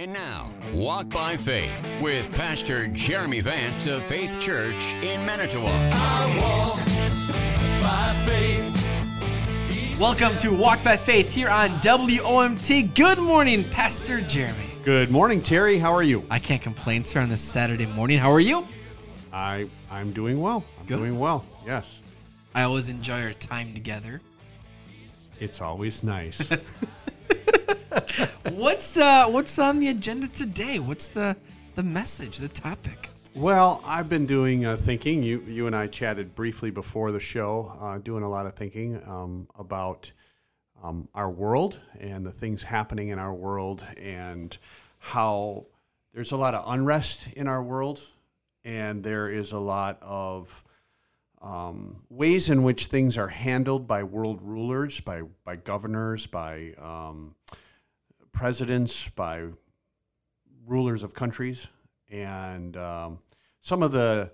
And now, Walk by Faith with Pastor Jeremy Vance of Faith Church in Manitowoc. Welcome to Walk by Faith here on WOMT. Good morning, Pastor Jeremy. Good morning, Terry. How are you? I can't complain, sir, on this Saturday morning. How are you? I I'm doing well. I'm Good. doing well. Yes. I always enjoy our time together. It's always nice. What's uh what's on the agenda today? What's the the message, the topic? well, I've been doing uh, thinking. You you and I chatted briefly before the show, uh, doing a lot of thinking um, about um, our world and the things happening in our world and how there's a lot of unrest in our world and there is a lot of um, ways in which things are handled by world rulers, by by governors, by um, presidents, by rulers of countries, and um, some of the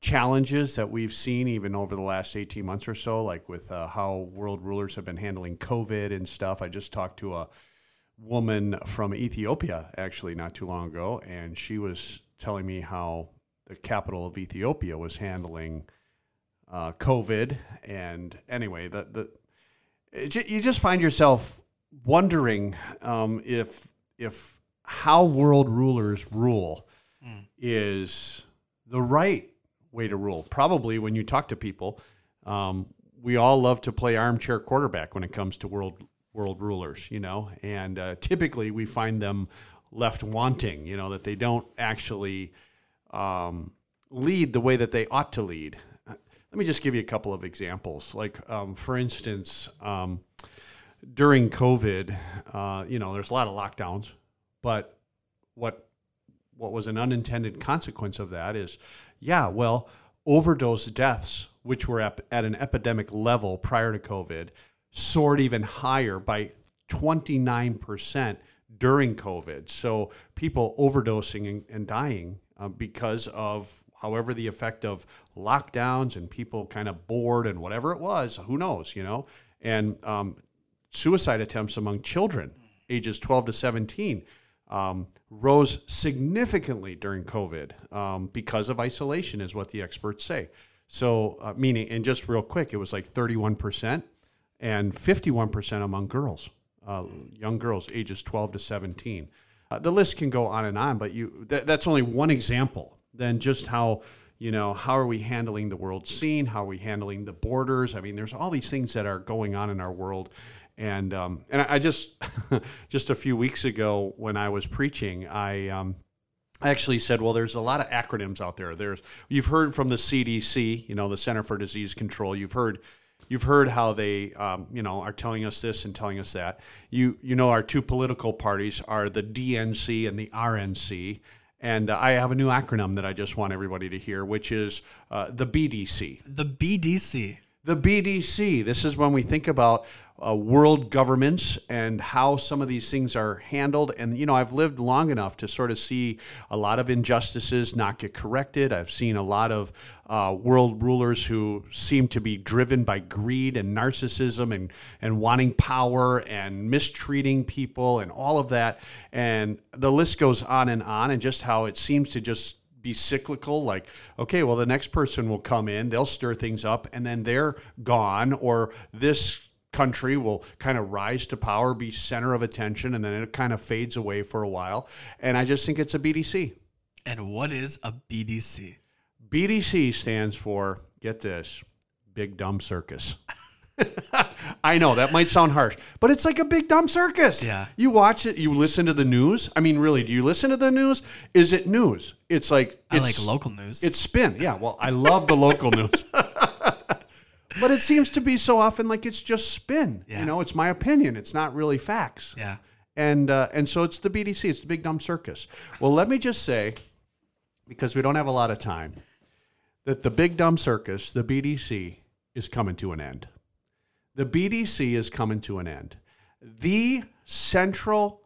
challenges that we've seen even over the last 18 months or so, like with uh, how world rulers have been handling COVID and stuff. I just talked to a woman from Ethiopia actually not too long ago, and she was telling me how the capital of Ethiopia was handling uh, COVID. And anyway, the the you just find yourself wondering um, if if how world rulers rule is the right way to rule. Probably when you talk to people, um, we all love to play armchair quarterback when it comes to world world rulers, you know, and uh, typically we find them left wanting, you know, that they don't actually um, lead the way that they ought to lead. Uh, Let me just give you a couple of examples. Like, um, for instance, um, during COVID, uh, you know, there's a lot of lockdowns, but what what was an unintended consequence of that is, yeah, well, overdose deaths, which were at, at an epidemic level prior to COVID, soared even higher by 29% during COVID. So people overdosing and, and dying uh, because of however the effect of lockdowns and people kind of bored and whatever it was, who knows, you know, and um, suicide attempts among children ages 12 to 17 um, rose significantly during COVID um, because of isolation, is what the experts say. So, uh, meaning, and just real quick, it was like 31% and 51% among girls, uh, young girls ages 12 to 17. Uh, the list can go on and on, but you that, that's only one example. Then just how you know how are we handling the world scene? How are we handling the borders? I mean, there's all these things that are going on in our world, and um, and I just just a few weeks ago when I was preaching, I. Um, I actually said, well, there's a lot of acronyms out there. There's you've heard from the CDC, you know, the Center for Disease Control. You've heard you've heard how they, um, you know, are telling us this and telling us that. You you know, our two political parties are the DNC and the RNC. And uh, I have a new acronym that I just want everybody to hear, which is uh, the BDC. The BDC. The BDC. This is when we think about uh, world governments and how some of these things are handled. And, you know, I've lived long enough to sort of see a lot of injustices not get corrected. I've seen a lot of uh, world rulers who seem to be driven by greed and narcissism and, and wanting power and mistreating people and all of that. And the list goes on and on, and just how it seems to just be cyclical like okay well the next person will come in they'll stir things up and then they're gone or this country will kind of rise to power be center of attention and then it kind of fades away for a while and i just think it's a bdc And what is a BDC? bdc stands for get this big dumb circus I know that might sound harsh, but it's like a big dumb circus. Yeah. You watch it, you listen to the news. I mean, really, do you listen to the news? Is it news? It's like I it's, like local news. It's spin. Yeah. Well, I love the local news. But it seems to be so often like it's just spin. Yeah. You know, it's my opinion. It's not really facts. yeah. And uh, and so it's the BDC. It's the big dumb circus. Well, let me just say, because we don't have a lot of time, that the big dumb circus, the BDC, is coming to an end. The BDC is coming to an end. The central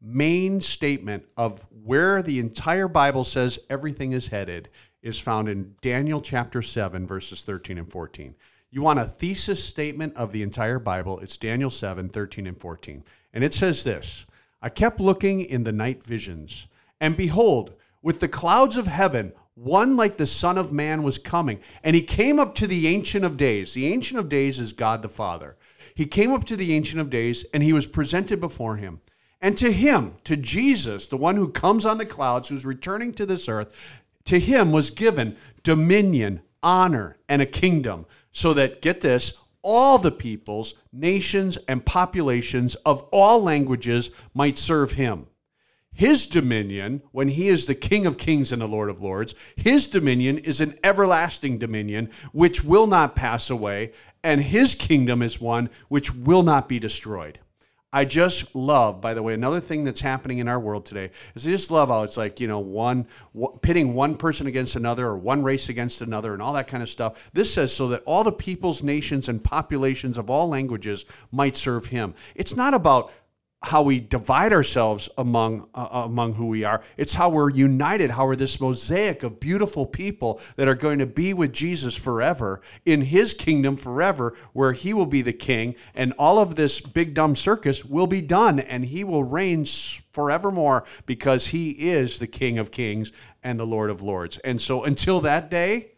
main statement of where the entire Bible says everything is headed is found in Daniel chapter 7, verses 13 and 14. You want a thesis statement of the entire Bible? It's Daniel 7, 13 and 14. And it says this I kept looking in the night visions, and behold, with the clouds of heaven, one like the Son of Man was coming, and he came up to the Ancient of Days. The Ancient of Days is God the Father. He came up to the Ancient of Days, and he was presented before him. And to him, to Jesus, the one who comes on the clouds, who's returning to this earth, to him was given dominion, honor, and a kingdom, so that, get this, all the peoples, nations, and populations of all languages might serve him. His dominion, when he is the King of kings and the Lord of lords, his dominion is an everlasting dominion which will not pass away, and his kingdom is one which will not be destroyed. I just love, by the way, another thing that's happening in our world today is I just love how it's like, you know, one, one, pitting one person against another or one race against another and all that kind of stuff. This says so that all the peoples, nations, and populations of all languages might serve him. It's not about how we divide ourselves among uh, among who we are. It's how we're united, how we're this mosaic of beautiful people that are going to be with Jesus forever in his kingdom forever where he will be the king and all of this big dumb circus will be done and he will reign forevermore because he is the king of kings and the lord of lords. And so until that day,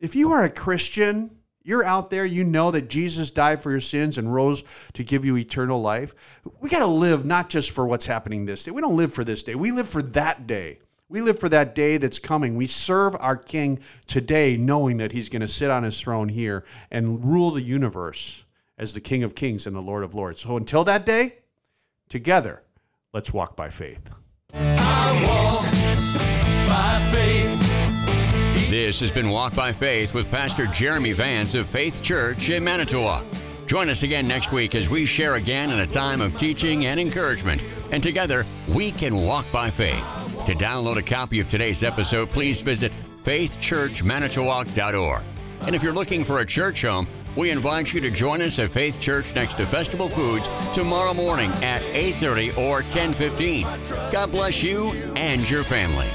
if you are a Christian, you're out there, you know that Jesus died for your sins and rose to give you eternal life. We got to live not just for what's happening this day. We don't live for this day, we live for that day. We live for that day that's coming. We serve our King today, knowing that He's going to sit on His throne here and rule the universe as the King of Kings and the Lord of Lords. So until that day, together, let's walk by faith. This has been Walk by Faith with Pastor Jeremy Vance of Faith Church in Manitowoc. Join us again next week as we share again in a time of teaching and encouragement, and together we can walk by faith. To download a copy of today's episode, please visit faithchurchmanitowoc.org. And if you're looking for a church home, we invite you to join us at Faith Church next to Festival Foods tomorrow morning at 8:30 or 10:15. God bless you and your family.